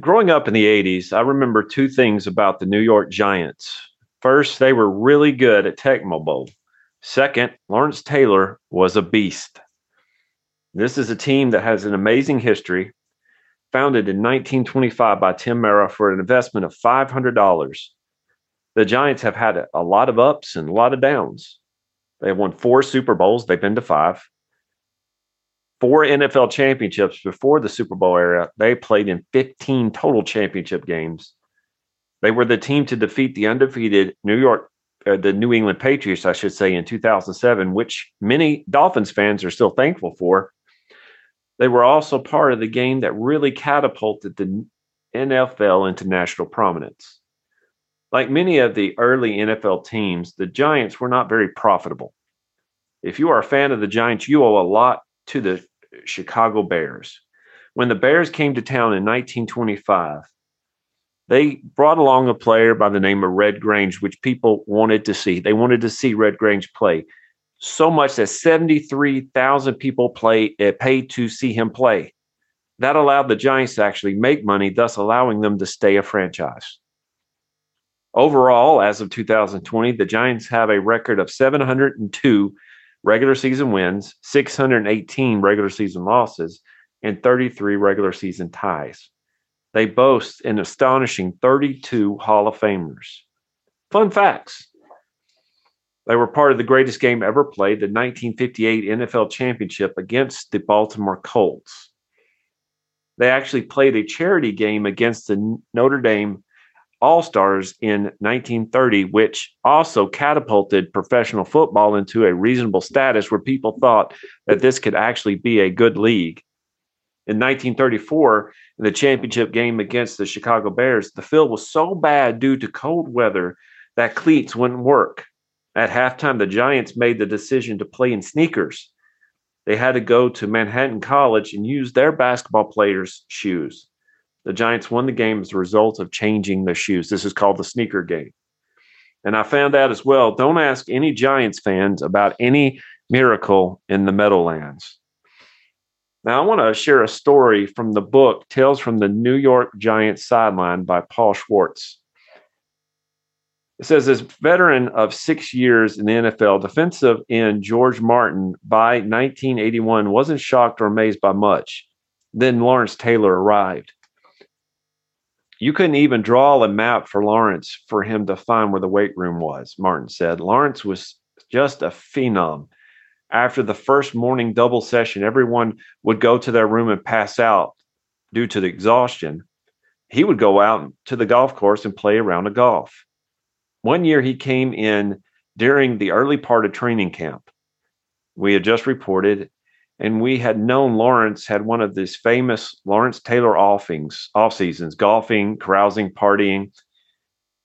Growing up in the 80s, I remember two things about the New York Giants. First, they were really good at Tecmo Bowl. Second, Lawrence Taylor was a beast. This is a team that has an amazing history, founded in 1925 by Tim Mara for an investment of $500. The Giants have had a lot of ups and a lot of downs. They have won four Super Bowls, they've been to five four NFL championships before the Super Bowl era. They played in 15 total championship games. They were the team to defeat the undefeated New York, uh, the New England Patriots, I should say, in 2007, which many Dolphins fans are still thankful for. They were also part of the game that really catapulted the NFL into national prominence. Like many of the early NFL teams, the Giants were not very profitable. If you are a fan of the Giants, you owe a lot to the Chicago Bears. When the Bears came to town in 1925, they brought along a player by the name of Red Grange, which people wanted to see. They wanted to see Red Grange play so much that 73,000 people play, uh, paid to see him play. That allowed the Giants to actually make money, thus allowing them to stay a franchise. Overall, as of 2020, the Giants have a record of 702 regular season wins, 618 regular season losses, and 33 regular season ties. They boast an astonishing 32 Hall of Famers. Fun facts they were part of the greatest game ever played, the 1958 NFL Championship against the Baltimore Colts. They actually played a charity game against the Notre Dame all Stars in 1930, which also catapulted professional football into a reasonable status where people thought that this could actually be a good league. In 1934, in the championship game against the Chicago Bears, the field was so bad due to cold weather that cleats wouldn't work. At halftime, the Giants made the decision to play in sneakers. They had to go to Manhattan College and use their basketball players' shoes. The Giants won the game as a result of changing their shoes. This is called the sneaker game. And I found out as well don't ask any Giants fans about any miracle in the Meadowlands. Now, I want to share a story from the book Tales from the New York Giants Sideline by Paul Schwartz. It says, as veteran of six years in the NFL, defensive end George Martin by 1981 wasn't shocked or amazed by much. Then Lawrence Taylor arrived. You couldn't even draw a map for Lawrence for him to find where the weight room was, Martin said. Lawrence was just a phenom. After the first morning double session, everyone would go to their room and pass out due to the exhaustion. He would go out to the golf course and play around a golf. One year he came in during the early part of training camp. We had just reported and we had known Lawrence had one of these famous Lawrence Taylor offings, off seasons, golfing, carousing, partying,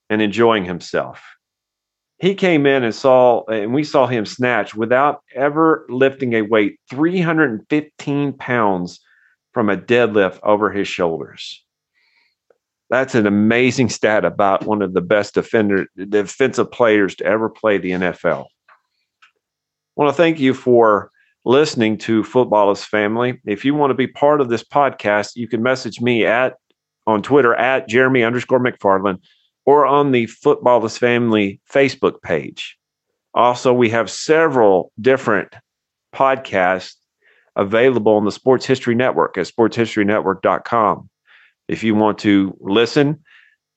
and enjoying himself. He came in and saw, and we saw him snatch without ever lifting a weight, 315 pounds from a deadlift over his shoulders. That's an amazing stat about one of the best defender, defensive players to ever play the NFL. I want to thank you for listening to Football is Family. If you want to be part of this podcast, you can message me at on Twitter at Jeremy underscore McFarland or on the Football is Family Facebook page. Also, we have several different podcasts available on the Sports History Network at sportshistorynetwork.com. If you want to listen,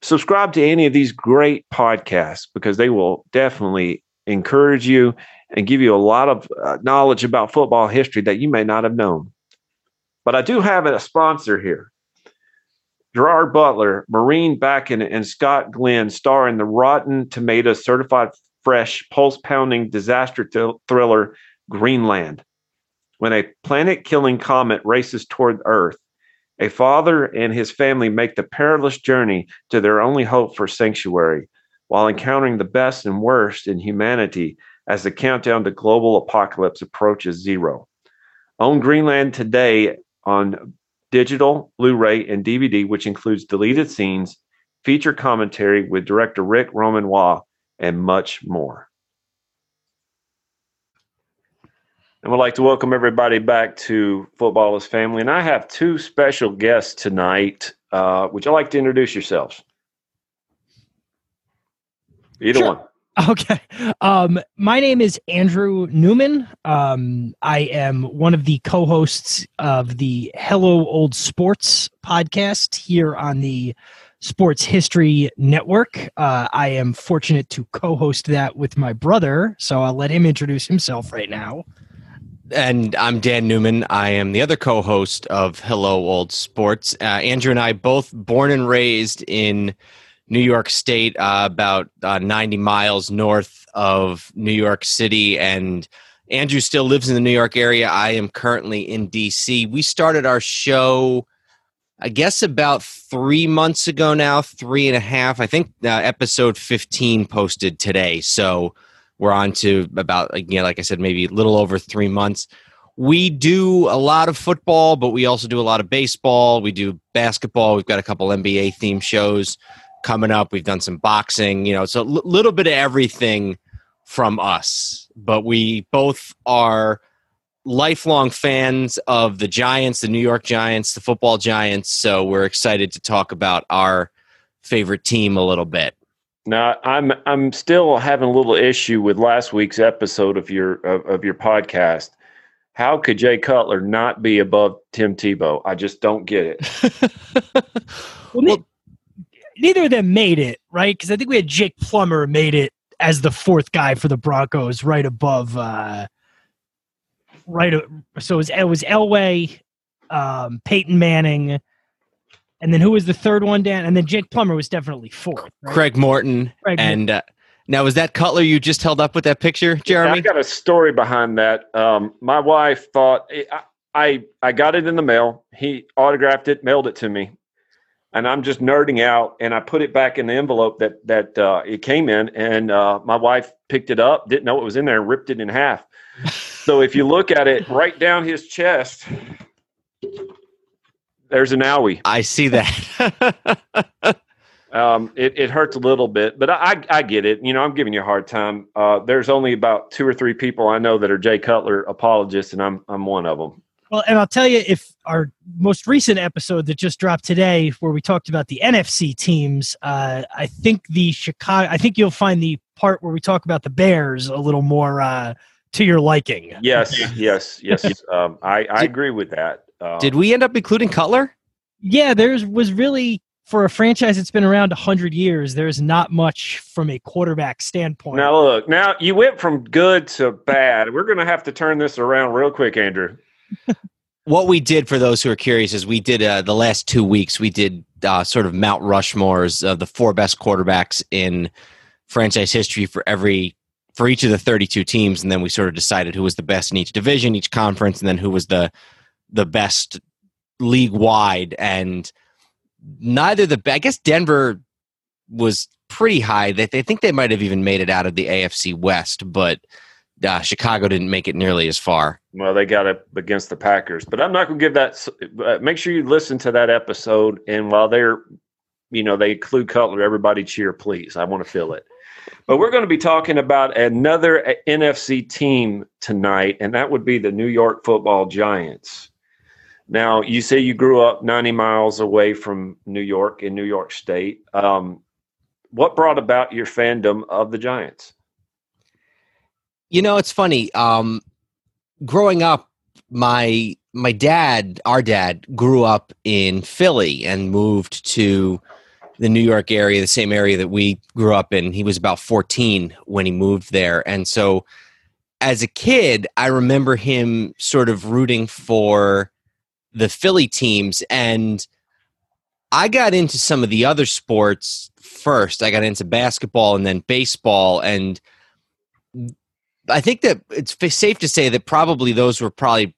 subscribe to any of these great podcasts because they will definitely encourage you and give you a lot of uh, knowledge about football history that you may not have known. But I do have a sponsor here. Gerard Butler, Morena Baccarin, and Scott Glenn star in the Rotten Tomatoes certified fresh, pulse pounding disaster th- thriller Greenland. When a planet killing comet races toward Earth, A father and his family make the perilous journey to their only hope for sanctuary, while encountering the best and worst in humanity as the countdown to global apocalypse approaches zero. Own Greenland today on digital, Blu ray, and DVD, which includes deleted scenes, feature commentary with director Ric Roman Waugh, and much more. And we'd like to welcome everybody back to Football is Family. And I have two special guests tonight. Uh, would you like to introduce yourselves? Either Sure. one. Okay. Um, my name is Andrew Newman. Um, I am one of the co hosts of the Hello Old Sports podcast here on the Sports History Network. Uh, I am fortunate to co host that with my brother, so I'll let him introduce himself right now. And I'm Dan Newman. I am the other co host of Hello Old Sports. Uh, Andrew and I both born and raised in New York State, uh, about uh, 90 miles north of New York City. And Andrew still lives in the New York area. I am currently in DC. We started our show, I guess, about three months ago now, three and a half. I think uh, episode 15 posted today. So we're on to about, you know, like I said, maybe a little over three months. We do a lot of football, but we also do a lot of baseball. We do basketball. We've got a couple NBA theme shows coming up. We've done some boxing, you know, so a l- little bit of everything from us. But we both are lifelong fans of the Giants, the New York Giants, the football Giants. So we're excited to talk about our favorite team a little bit. Now, I'm I'm still having a little issue with last week's episode of your of, of your podcast. How could Jay Cutler not be above Tim Tebow? I just don't get it. Well, ne- neither of them made it, right? Because I think we had Jake Plummer made it as the fourth guy for the Broncos, right above, uh, right. So it was, it was Elway, um, Peyton Manning, and then who was the third one, Dan? And then Jake Plummer was definitely fourth. Right? Craig Morton. Craig Morton. And uh, now, was that Cutler you just held up with that picture, Jeremy. I got a story behind that. Um, my wife thought I, I I got it in the mail. He autographed it, mailed it to me, and I'm just nerding out. And I put it back in the envelope that that uh, it came in, and uh, my wife picked it up, didn't know it was in there, and ripped it in half. so if you look at it right down his chest, there's an owie. I see that. Um, it, it hurts a little bit, but I, I get it. You know, I'm giving you a hard time. Uh, there's only about two or three people I know that are Jay Cutler apologists, and I'm I'm one of them. Well, and I'll tell you, if our most recent episode that just dropped today, where we talked about the NFC teams, uh, I think the Chicago, I think you'll find the part where we talk about the Bears a little more uh, to your liking. Yes, yes, yes. Um, I I agree with that. Um, Did we end up including Cutler? Yeah, there's was really for a franchise that's been around hundred years. There's not much from a quarterback standpoint. now look? Now you went from good to bad. We're going to have to turn this around real quick, Andrew. What we did for those who are curious is we did uh, the last two weeks. We did uh, sort of Mount Rushmores of the four best quarterbacks in franchise history for every for each of the 32 teams, and then we sort of decided who was the best in each division, each conference, and then who was the the best league wide. And neither the I guess Denver was pretty high. They they think they might have even made it out of the AFC West, but uh, Chicago didn't make it nearly as far. Well, they got it against the Packers, but I'm not going to give that. Uh, make sure you listen to that episode, and while they're, you know, they include Cutler, everybody cheer, please. I want to feel it. But we're going to be talking about another uh, NFC team tonight, and that would be the New York Football Giants. Now, you say you grew up 90 miles away from New York in New York State. Um, what brought about your fandom of the Giants? You know, it's funny. Um, growing up, my my dad, our dad, grew up in Philly and moved to the New York area, the same area that we grew up in. He was about 14 when he moved there, and so as a kid, I remember him sort of rooting for the Philly teams, and I got into some of the other sports first. I got into basketball and then baseball, and I think that it's safe to say that probably those were probably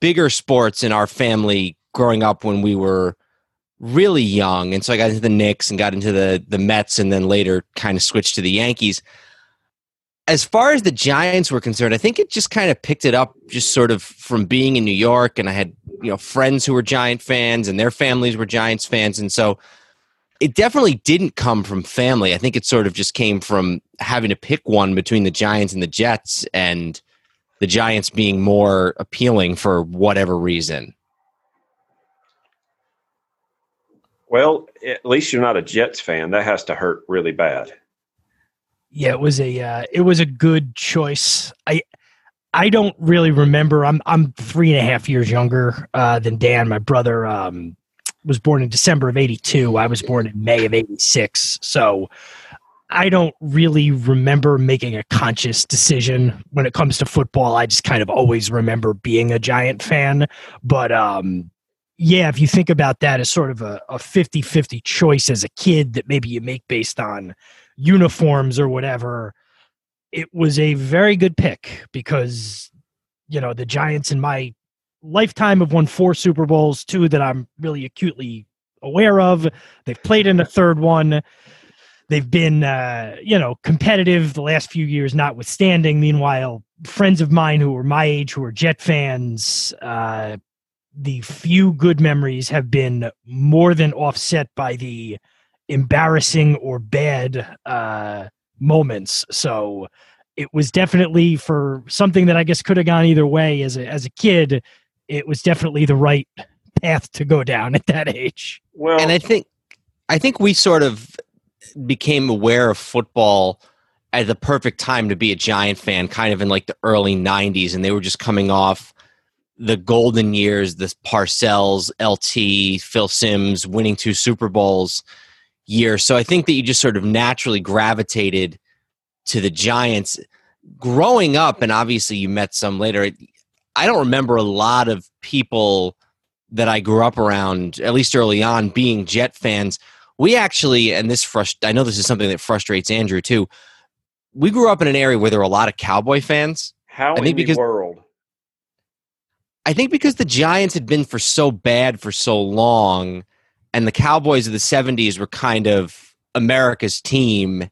bigger sports in our family growing up when we were really young, and so I got into the Knicks and got into the the Mets, and then later kind of switched to the Yankees. As far as the Giants were concerned, I think it just kind of picked it up, just sort of from being in New York, and I had you know friends who were Giant fans, and their families were Giants fans, and so it definitely didn't come from family. I think it sort of just came from having to pick one between the Giants and the Jets, and the Giants being more appealing for whatever reason. Well, at least you're not a Jets fan. That has to hurt really bad. Yeah, it was a uh, it was a good choice. I I don't really remember. I'm I'm three and a half years younger uh, than Dan. My brother um, was born in December of '82. I was born in May of '86. So I don't really remember making a conscious decision when it comes to football. I just kind of always remember being a Giant fan. But um, yeah, if you think about that as sort of a, a 50-50 choice as a kid that maybe you make based on uniforms or whatever, it was a very good pick because you know the Giants in my lifetime have won four Super Bowls, two that I'm really acutely aware of. They've played in a third one. They've been, uh, you know, competitive the last few years, notwithstanding. Meanwhile, friends of mine who were my age, who are Jet fans, uh, the few good memories have been more than offset by the embarrassing or bad uh, moments. So it was definitely for something that I guess could have gone either way as a as a kid. It was definitely the right path to go down at that age. Well, and I think I think we sort of became aware of football at the perfect time to be a Giant fan, kind of in like the early '90s, and they were just coming off the golden years, the Parcells, LT, Phil Simms winning two Super Bowls year. So I think that you just sort of naturally gravitated to the Giants. Growing up, and obviously you met some later, I don't remember a lot of people that I grew up around, at least early on, being Jet fans. We actually, and this frust- I know this is something that frustrates Andrew too. We grew up in an area where there were a lot of Cowboy fans. How I think in because, the world? I think because the Giants had been for so bad for so long, and the Cowboys of the '70s were kind of America's team,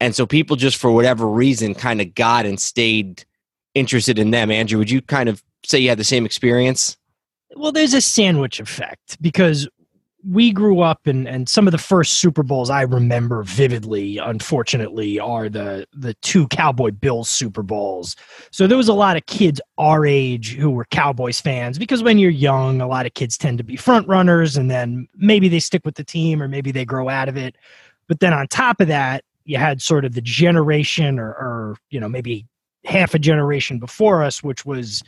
and so people just for whatever reason kind of got and stayed interested in them. Andrew, would you kind of say you had the same experience? Well, there's a sandwich effect because we grew up and and some of the first Super Bowls I remember vividly, unfortunately, are the the two Cowboy Bills Super Bowls. So there was a lot of kids our age who were Cowboys fans because when you're young, a lot of kids tend to be front runners and then maybe they stick with the team or maybe they grow out of it. But then on top of that, you had sort of the generation or, or you know, maybe half a generation before us, which was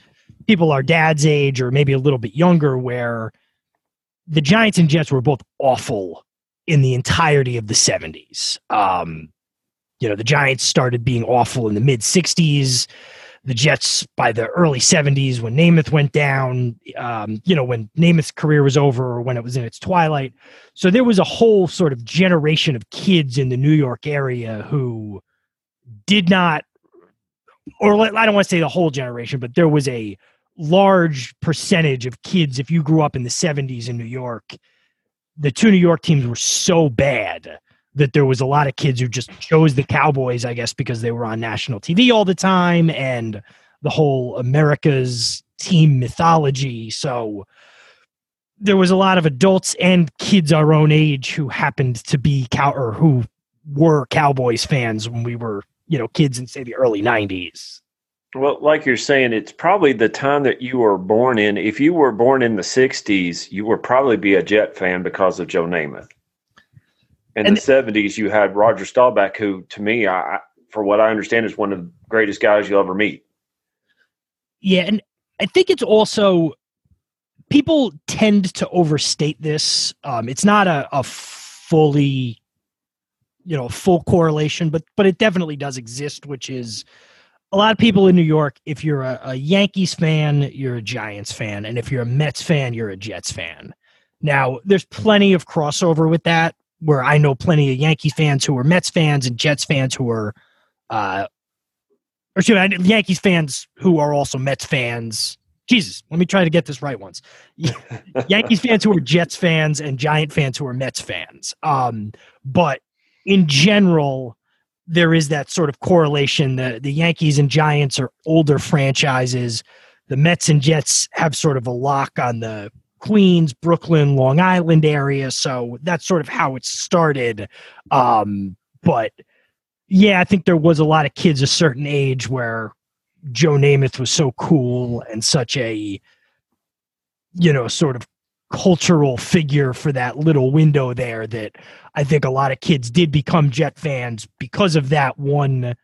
people our dad's age or maybe a little bit younger, where the Giants and Jets were both awful in the entirety of the 70s. Um, you know, the Giants started being awful in the mid 60s. The Jets by the early 70s when Namath went down, um, you know, when Namath's career was over or when it was in its twilight. So there was a whole sort of generation of kids in the New York area who did not, or I don't want to say the whole generation, but there was a large percentage of kids, if you grew up in the 70s in New York, the two New York teams were so bad that there was a lot of kids who just chose the Cowboys, I guess, because they were on national TV all the time and the whole America's team mythology. So there was a lot of adults and kids our own age who happened to be cow or who were Cowboys fans when we were, you know, kids in say the early 90s. Well, like you're saying, it's probably the time that you were born in. If you were born in the 60s, you would probably be a Jet fan because of Joe Namath. In and the 70s, you had Roger Staubach, who, to me, I, for what I understand, is one of the greatest guys you'll ever meet. Yeah, and I think it's also people tend to overstate this. Um, it's not a, a fully, you know, full correlation, but but it definitely does exist, which is a lot of people in New York, if you're a, a, Yankees fan, you're a Giants fan. And if you're a Mets fan, you're a Jets fan. Now, there's plenty of crossover with that, where I know plenty of Yankees fans who are Mets fans and Jets fans who are, uh, or excuse me, Yankees fans who are also Mets fans Jesus, let me try to get this right once. Yankees fans who are Jets fans and Giant fans who are Mets fans. Um, but in general, there is that sort of correlation. The the Yankees and Giants are older franchises. The Mets and Jets have sort of a lock on the Queens, Brooklyn, Long Island area. So that's sort of how it started. Um, but yeah, I think there was a lot of kids a certain age where Joe Namath was so cool and such a, you know, sort of cultural figure for that little window there that I think a lot of kids did become Jet fans because of that one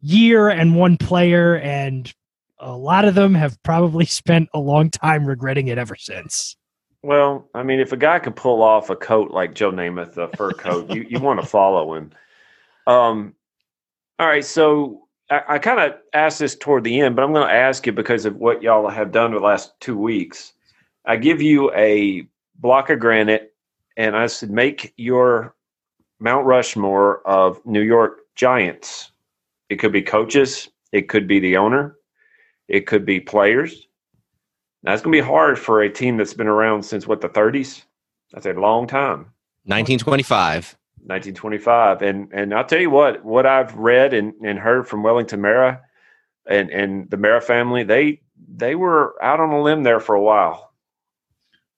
year and one player. And a lot of them have probably spent a long time regretting it ever since. Well, I mean, if a guy could pull off a coat like Joe Namath, a fur coat, you, you want to follow him. Um, all right, so I, I kind of asked this toward the end, but I'm going to ask you because of what y'all have done the last two weeks. I give you a block of granite, and I said, make your Mount Rushmore of New York Giants. It could be coaches, it could be the owner, it could be players. Now, it's going to be hard for a team that's been around since what, the 30s? That's a long time. 1925. 1925. And and I'll tell you what, what I've read and, and heard from Wellington Mara and, and the Mara family, they they were out on a limb there for a while.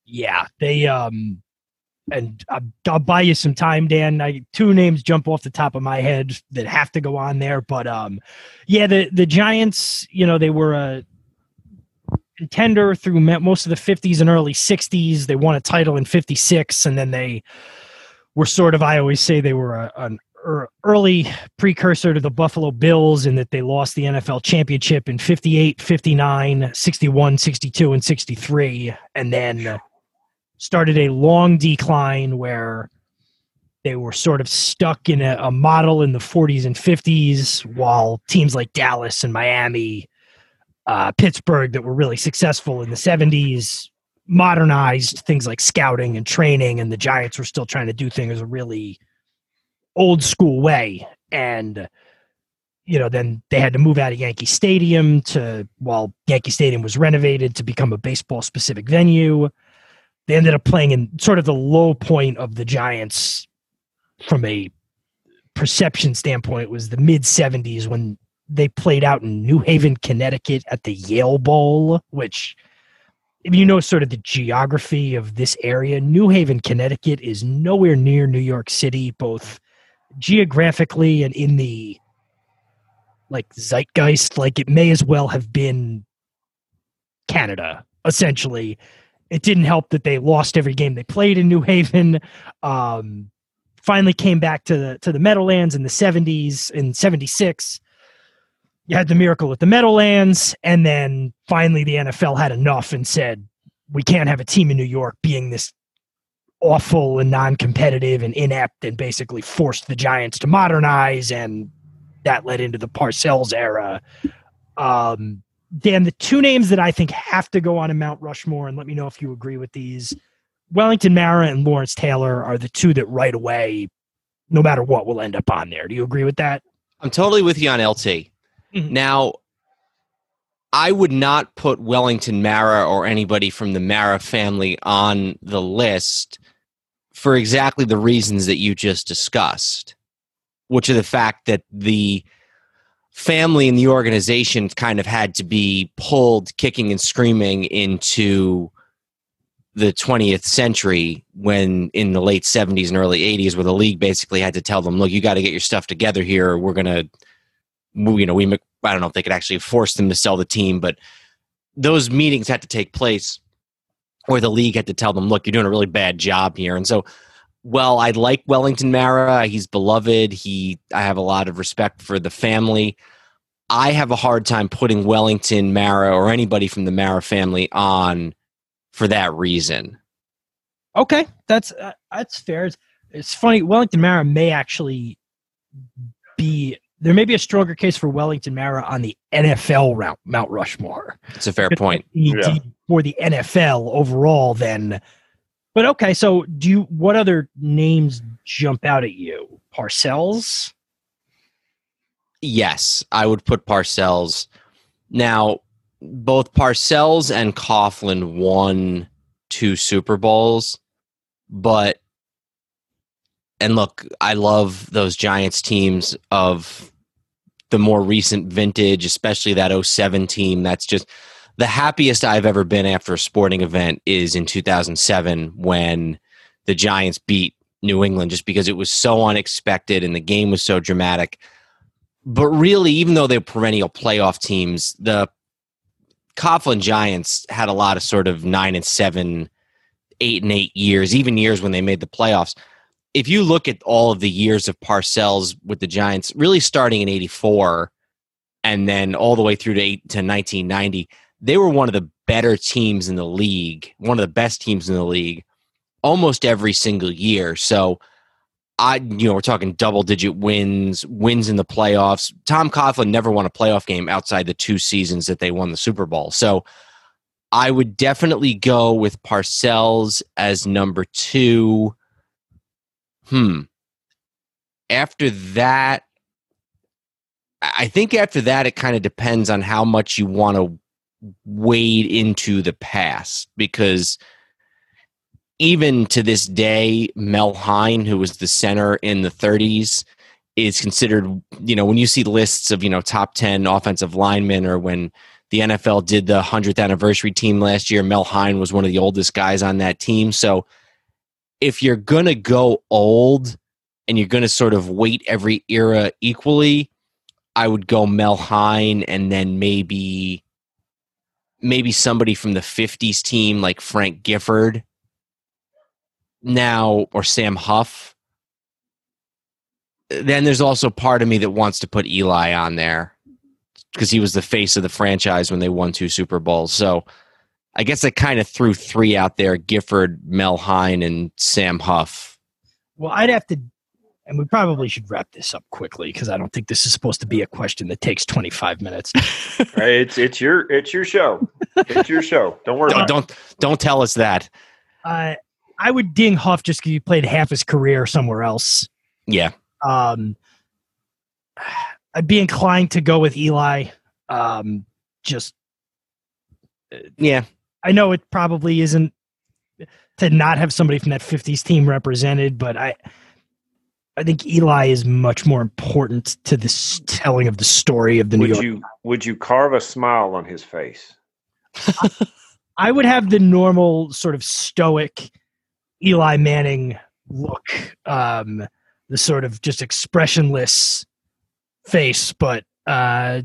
Yeah, they um and I'll, buy you some time, Dan. I, two names jump off the top of my head that have to go on there, but um, yeah, the the Giants, you know, they were a contender through most of the 50s and early 60s. They won a title in 56, and then they were sort of, I always say they were a, an early precursor to the Buffalo Bills in that they lost the NFL championship in 58, 59, 61, 62, and 63, and then started a long decline where they were sort of stuck in a, a model in the 40s and 50s while teams like Dallas and Miami uh, Pittsburgh that were really successful in the 70s modernized things like scouting and training, and the Giants were still trying to do things a really old school way. And you know, then they had to move out of Yankee Stadium to while Yankee Stadium was renovated to become a baseball specific venue. They ended up playing in sort of the low point of the Giants from a perception standpoint was the mid 70s when they played out in New Haven, Connecticut at the Yale Bowl, which if you know sort of the geography of this area, New Haven, Connecticut is nowhere near New York City, both geographically and in the like zeitgeist. Like it may as well have been Canada, essentially. It didn't help that they lost every game they played in New Haven. Um, finally came back to the to the Meadowlands in the 70s in 76 you had the miracle at the Meadowlands, and then finally the NFL had enough and said, we can't have a team in New York being this awful and non-competitive and inept and basically forced the Giants to modernize and that led into the Parcells era. Um, Dan, the two names that I think have to go on in Mount Rushmore, and let me know if you agree with these. Wellington Mara and Lawrence Taylor are the two that right away, no matter what, will end up on there. Do you agree with that? I'm totally with you on LT. Mm-hmm. Now, I would not put Wellington Mara or anybody from the Mara family on the list for exactly the reasons that you just discussed, which are the fact that the family and the organization kind of had to be pulled kicking and screaming into the 20th century when in the late 70s and early 80s where the league basically had to tell them look you got to get your stuff together here we're going to you know, we I don't know if they could actually force them to sell the team, but those meetings had to take place where the league had to tell them, look, you're doing a really bad job here. And so, well, I like Wellington Mara. He's beloved. He, I have a lot of respect for the family. I have a hard time putting Wellington Mara or anybody from the Mara family on for that reason. Okay, that's uh, that's fair. It's, it's funny. Wellington Mara may actually be there may be a stronger case for Wellington Mara on the NFL route, Mount Rushmore. It's a fair point. Yeah. For the NFL overall, then. But okay, so do you? What other names jump out at you? Parcells. Yes, I would put Parcells. Now, both Parcells and Coughlin won two Super Bowls, but and look, I love those Giants teams of the more recent vintage, especially that 07 team. That's just the happiest I've ever been after a sporting event is in 2007 when the Giants beat New England just because it was so unexpected and the game was so dramatic. But really, even though they're perennial playoff teams, the Coughlin Giants had a lot of sort of nine and seven, eight and eight years, even years when they made the playoffs. If you look at all of the years of Parcells with the Giants, really starting in '84 and then all the way through to, eight, to 1990, they were one of the better teams in the league, one of the best teams in the league, almost every single year. So I, you know, we're talking double digit wins, wins in the playoffs. Tom Coughlin never won a playoff game outside the two seasons that they won the Super Bowl. So I would definitely go with Parcells as number two. Hmm. After that, I think after that, it kind of depends on how much you want to wade into the past because even to this day, Mel Hein, who was the center in the 30s, is considered, you know, when you see lists of, you know, top 10 offensive linemen or when the NFL did the 100th anniversary team last year, Mel Hein was one of the oldest guys on that team. So if you're going to go old and you're going to sort of weight every era equally, I would go Mel Hein and then maybe maybe somebody from the 50s team like Frank Gifford now or Sam Huff. Then there's also part of me that wants to put Eli on there because he was the face of the franchise when they won two Super Bowls. So I guess I kind of threw three out there Gifford, Mel Hein, and Sam Huff. Well, I'd have to, and we probably should wrap this up quickly because I don't think this is supposed to be a question that takes 25 minutes. it's it's your it's your show. It's your show. Don't worry. Don't don't, don't tell us that. Uh, I would ding Huff just because he played half his career somewhere else. Yeah. Um, I'd be inclined to go with Eli. Um, just Yeah. I know it probably isn't to not have somebody from that 50s team represented, but I I think Eli is much more important to the telling of the story of the New York. you would you carve a smile on his face? I would have the normal sort of stoic Eli Manning look, um, the sort of just expressionless face, but uh,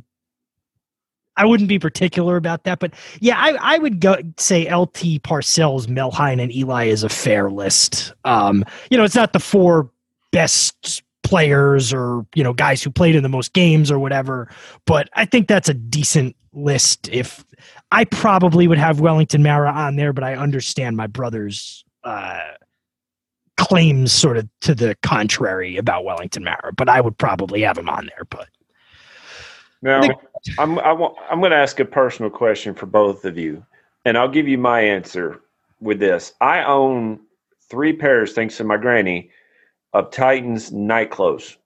I wouldn't be particular about that. But yeah, I, I would go say LT Parcells, Mel Hein, and Eli is a fair list. Um, you know, it's not the four best players or you know guys who played in the most games or whatever, but I think that's a decent list. If I probably would have Wellington Mara on there, but I understand my brother's uh, claims sort of to the contrary about Wellington Mara, but I would probably have him on there. But Now, I'm I want, I'm going to ask a personal question for both of you, and I'll give you my answer with this. I own three pairs, thanks to my granny, of Titans night clothes.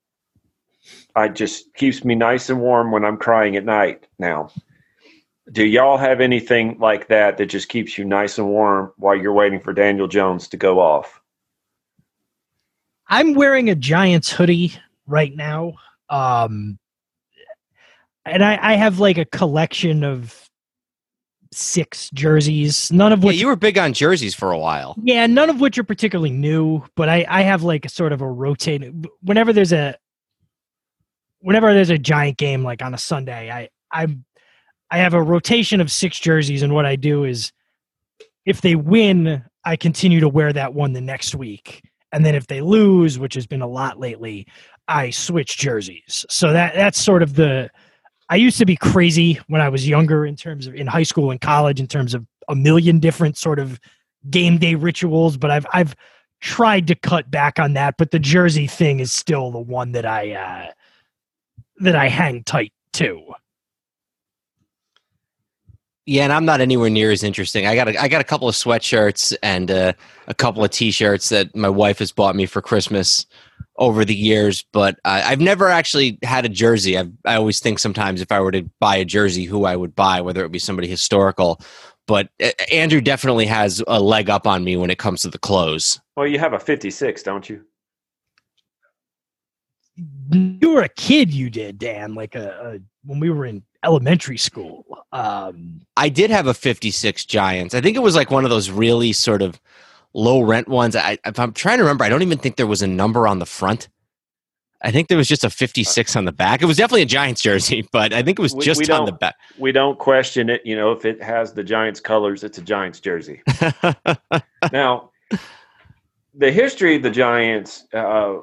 I just keeps me nice and warm when I'm crying at night. Now, do y'all have anything like that that just keeps you nice and warm while you're waiting for Daniel Jones to go off? I'm wearing a Giants hoodie right now. Um, and I, I have like a collection of six jerseys, none of which Yeah, you were big on jerseys for a while. Yeah, none of which are particularly new, but I, I have like a sort of a rotating whenever there's a whenever there's a giant game like on a Sunday, I I I have a rotation of six jerseys and what I do is if they win, I continue to wear that one the next week. And then if they lose, which has been a lot lately, I switch jerseys. So that that's sort of the I used to be crazy when I was younger in terms of in high school and college in terms of a million different sort of game day rituals, but I've I've tried to cut back on that. But the jersey thing is still the one that I uh, that I hang tight to. Yeah, and I'm not anywhere near as interesting. I got a, I got a couple of sweatshirts and uh, a couple of t-shirts that my wife has bought me for Christmas over the years, but uh, I've never actually had a jersey. I've, I always think sometimes if I were to buy a jersey, who I would buy, whether it be somebody historical. But uh, Andrew definitely has a leg up on me when it comes to the clothes. Well, you have a 56, don't you? You were a kid, you did, Dan. Like a, a when we were in elementary school. Um, I did have a 56 Giants. I think it was like one of those really sort of low rent ones. I, if I'm trying to remember, I don't even think there was a number on the front. I think there was just a 56 on the back. It was definitely a Giants jersey, but I think it was We- just we on the back. We don't question it. You know, if it has the Giants colors, it's a Giants jersey. now, the history of the Giants, uh,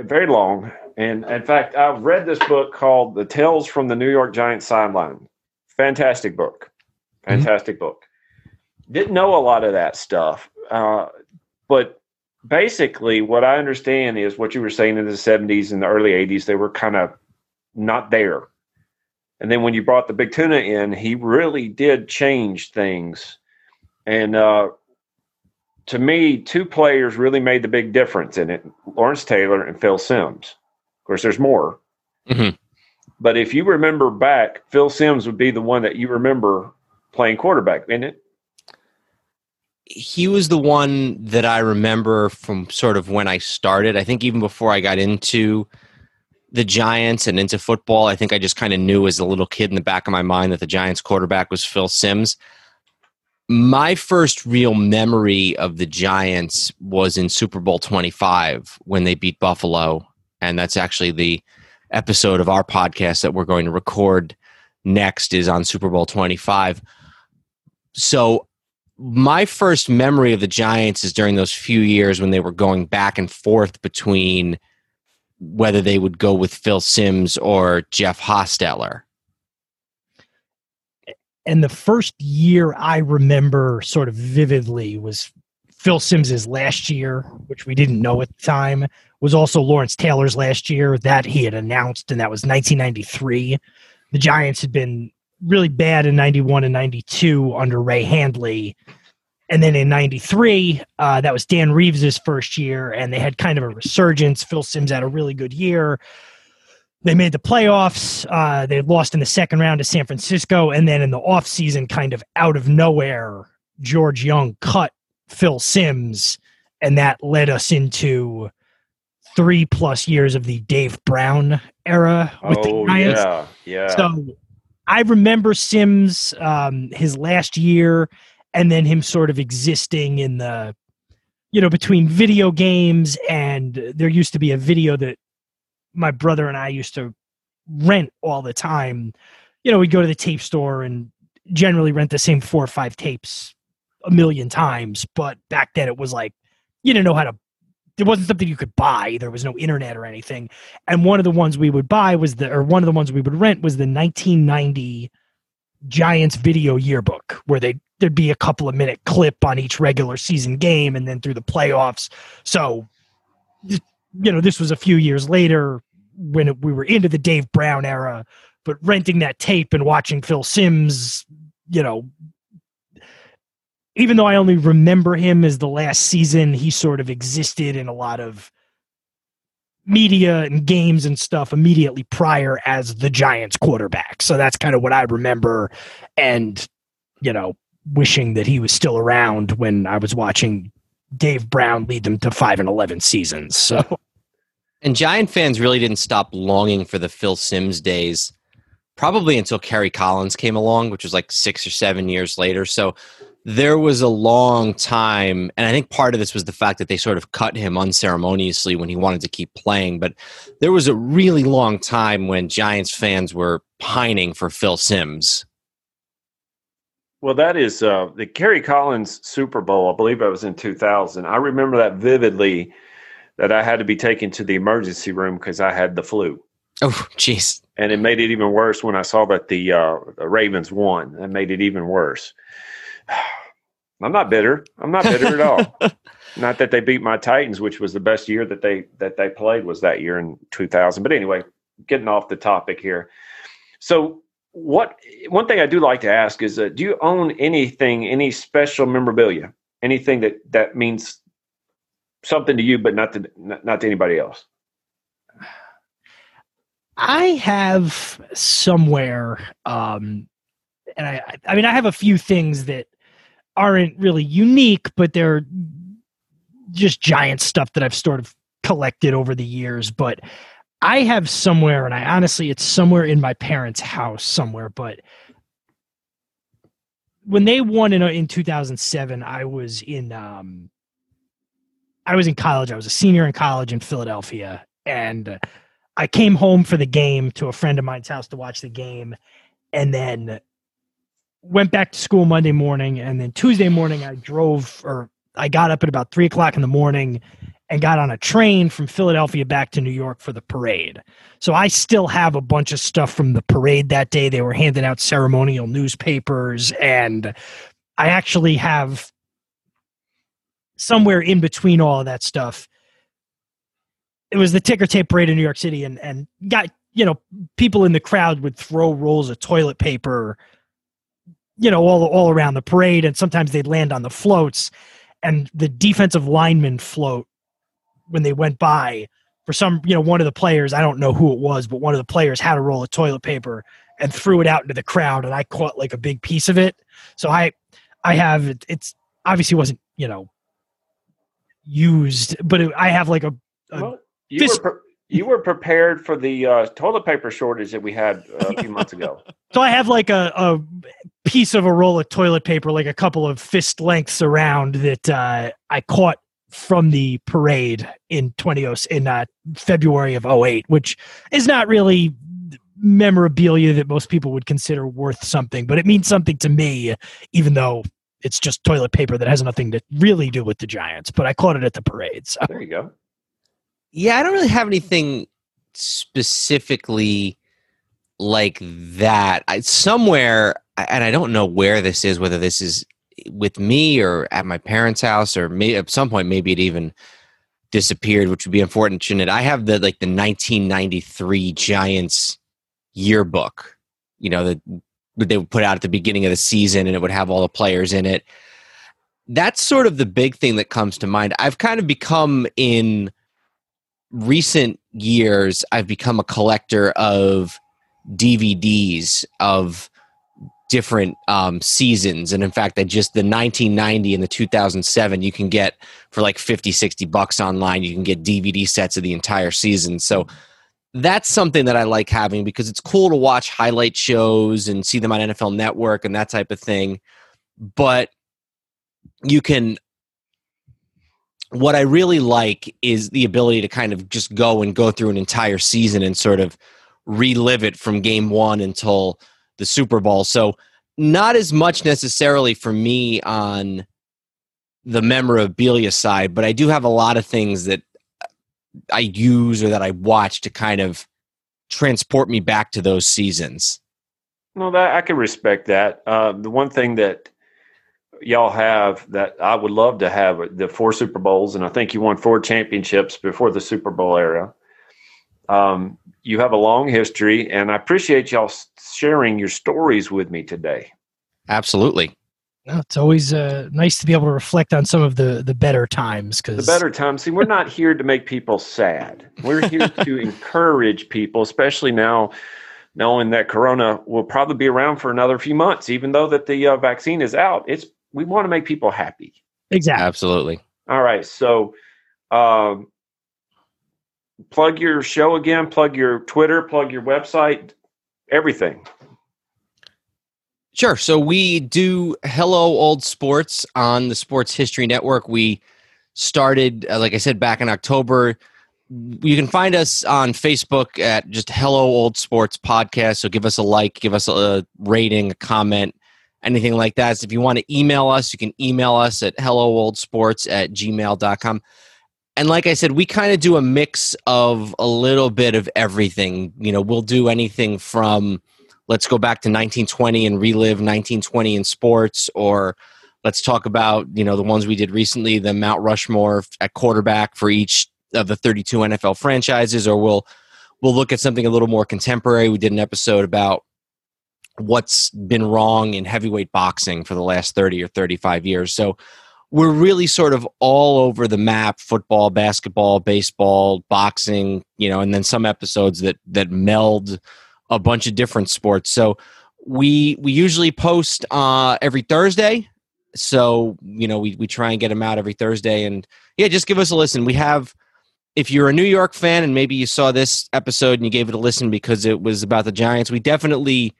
very long. And in fact, I've read this book called The Tales from the New York Giants Sideline. Fantastic book. Fantastic book. Didn't know a lot of that stuff. Uh, but basically, what I understand is what you were saying in the 70s and the early 80s, they were kind of not there. And then when you brought the big tuna in, he really did change things. And uh, to me, two players really made the big difference in it Lawrence Taylor and Phil Simms. Of course, there's more. Mhm. But if you remember back, Phil Simms would be the one that you remember playing quarterback, isn't it? He was the one that I remember from sort of when I started. I think even before I got into the Giants and into football, I think I just kind of knew as a little kid in the back of my mind that the Giants quarterback was Phil Simms. My first real memory of the Giants was in Super Bowl 25 when they beat Buffalo. And that's actually the episode of our podcast that we're going to record next is on Super Bowl 25. So my first memory of the Giants is during those few years when they were going back and forth between whether they would go with Phil Simms or Jeff Hostetler. and the first year I remember sort of vividly was Phil Simms's last year, which we didn't know at the time, was also Lawrence Taylor's last year that he had announced, and that was 1993. The Giants had been really bad in 91 and 92 under Ray Handley. And then in 93, uh, that was Dan Reeves' first year, and they had kind of a resurgence. Phil Simms had a really good year. They made the playoffs. Uh, they lost in the second round to San Francisco. And then in the offseason, kind of out of nowhere, George Young cut Phil Simms. And that led us into three plus years of the Dave Brown era with the oh, Giants. yeah. Yeah. So I remember Simms um, his last year, and then him sort of existing in the, you know, between video games and there used to be a video that my brother and I used to rent all the time. You know, we'd go to the tape store and generally rent the same four or five tapes a million times. But back then it was like you didn't know how to. There wasn't something you could buy. There was no internet or anything. And one of the ones we would buy was the, or one of the ones we would rent was the 1990 Giants video yearbook, where they there'd be a couple of minute clip on each regular season game, and then through the playoffs. So, you know, this was a few years later when it, we were into the Dave Brown era, but renting that tape and watching Phil Simms, you know, even though I only remember him as the last season, he sort of existed in a lot of media and games and stuff immediately prior as the Giants quarterback. So that's kind of what I remember. And, you know, wishing that he was still around when I was watching Dave Brown lead them to five and 11 seasons. So And Giant fans really didn't stop longing for the Phil Simms days probably until Kerry Collins came along, which was like six or seven years later. So there was a long time, and I think part of this was the fact that they sort of cut him unceremoniously when he wanted to keep playing. But there was a really long time when Giants fans were pining for Phil Simms. Well, that is uh, the Kerry Collins Super Bowl. I believe it was in 2000. I remember that vividly. That I had to be taken to the emergency room because I had the flu, Oh, jeez. and it made it even worse when I saw that the, uh, the Ravens won. That made it even worse. I'm not bitter. I'm not bitter at all. Not that they beat my Titans, which was the best year that they that they played was that year in 2000. But anyway, getting off the topic here. So, what one thing I do like to ask is, uh, do you own anything, any special memorabilia, anything that that means something to you, but not to not, not to anybody else? I have somewhere, um, and I, I mean, I have a few things that aren't really unique, but they're just giant stuff that I've sort of collected over the years. But I have somewhere, and I honestly, it's somewhere in my parents' house somewhere, but when they won in in 2007, I was in um I was in college. I was a senior in college in Philadelphia and I came home for the game to a friend of mine's house to watch the game and then went back to school Monday morning and then Tuesday morning I drove or I got up at about three o'clock in the morning and got on a train from Philadelphia back to New York for the parade. So I still have a bunch of stuff from the parade that day. They were handing out ceremonial newspapers, and I actually have somewhere in between all of that stuff. It was the ticker tape parade in New York City, and and got you know people in the crowd would throw rolls of toilet paper, you know, all all around the parade, and sometimes they'd land on the floats. And the defensive lineman float when they went by for some you know one of the players i don't know who it was but one of the players had a roll of toilet paper and threw it out into the crowd and i caught like a big piece of it so i i have it, it's obviously wasn't you know used but it, i have like a, a well, you, were pre- you were prepared for the uh, toilet paper shortage that we had uh, a few months ago so i have like a, a piece of a roll of toilet paper like a couple of fist lengths around that uh, i caught from the parade in 20 in uh, February of 08, which is not really memorabilia that most people would consider worth something, but it means something to me, even though it's just toilet paper that has nothing to really do with the Giants. But I caught it at the parade. So. There you go. Yeah, I don't really have anything specifically like that. I, somewhere, and I don't know where this is, whether this is with me or at my parents' house, or maybe at some point maybe it even disappeared, which would be unfortunate. I have the like the 1993 Giants yearbook, you know, that they would put out at the beginning of the season, and it would have all the players in it. That's sort of the big thing that comes to mind. I've kind of become in recent years, I've become a collector of DVDs of different um, seasons. And in fact i just the 1990 and the 2007 you can get for like 50 60 bucks online you can get dvd sets of the entire season. So that's something that i like having because it's cool to watch highlight shows and see them on nfl network and that type of thing. But you can what i really like is the ability to kind of just go and go through an entire season and sort of relive it from game one until the Super Bowl. So not as much necessarily for me on the memorabilia side, but I do have a lot of things that I use or that I watch to kind of transport me back to those seasons. No, that I can respect that. Uh, the one thing that y'all have that I would love to have the four Super Bowls, and I think you won four championships before the Super Bowl era. Um, you have a long history, and I appreciate y'all sharing your stories with me today. Absolutely. No, it's always uh, nice to be able to reflect on some of the the better times because the better times. See, we're not here to make people sad. We're here to encourage people, especially now, knowing that Corona will probably be around for another few months. Even though that the uh, vaccine is out, it's we want to make people happy. Exactly. Absolutely. All right. So, um, plug your show again, plug your Twitter, plug your website, everything. Sure. So we do Hello Old Sports on the Sports History Network. We started, uh, like I said, back in October. You can find us on Facebook at just Hello Old Sports Podcast. So give us a like, give us a rating, a comment, anything like that. So if you want to email us, you can email us at hellooldsports at gmail.com and like I said, we kind of do a mix of a little bit of everything. You know, we'll do anything from let's go back to 1920 and relive 1920 in sports, or let's talk about you know the ones we did recently, the Mount Rushmore at quarterback for each of the 32 NFL franchises, or we'll we'll look at something a little more contemporary. We did an episode about what's been wrong in heavyweight boxing for the last 30 or 35 years. So we're really sort of all over the map football basketball baseball boxing you know and then some episodes that that meld a bunch of different sports. So we we usually post uh every thursday. So you know we, we try and get them out every thursday. And yeah just give us a listen. We have if you're a new york fan and maybe you saw this episode and you gave it a listen because it was about the giants we definitely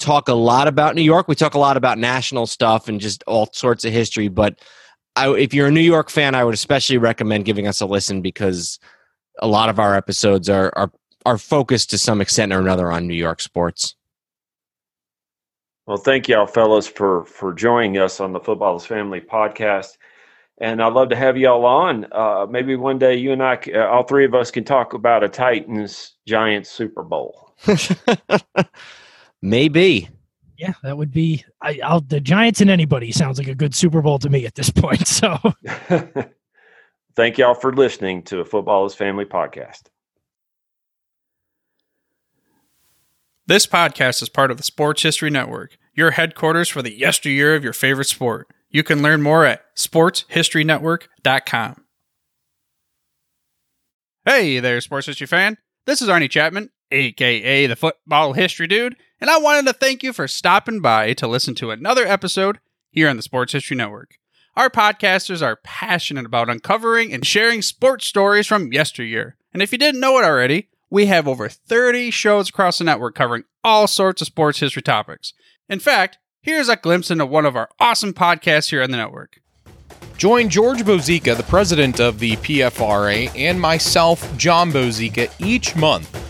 talk a lot about New York. We talk a lot about national stuff and just all sorts of history. But I, if you're a New York fan, I would especially recommend giving us a listen because a lot of our episodes are are are focused to some extent or another on New York sports. Well, thank y'all, fellas, for for joining us on the Football is Family podcast. And I'd love to have y'all on. Uh, maybe one day you and I, uh, all three of us, can talk about a Titans Giants Super Bowl. Maybe. Yeah, that would be. I, I'll the Giants and anybody sounds like a good Super Bowl to me at this point. So, thank y'all for listening to a Football is Family podcast. This podcast is part of the Sports History Network, your headquarters for the yesteryear of your favorite sport. You can learn more at sportshistorynetwork.com. Hey there, sports history fan. This is Andy Chapman, aka the Football History Dude, and I wanted to thank you for stopping by to listen to another episode here on the Sports History Network. Our podcasters are passionate about uncovering and sharing sports stories from yesteryear. And if you didn't know it already, we have over 30 shows across the network covering all sorts of sports history topics. In fact, here's a glimpse into one of our awesome podcasts here on the network. Join George Bozeka, the president of the PFRA, and myself, John Bozeka, each month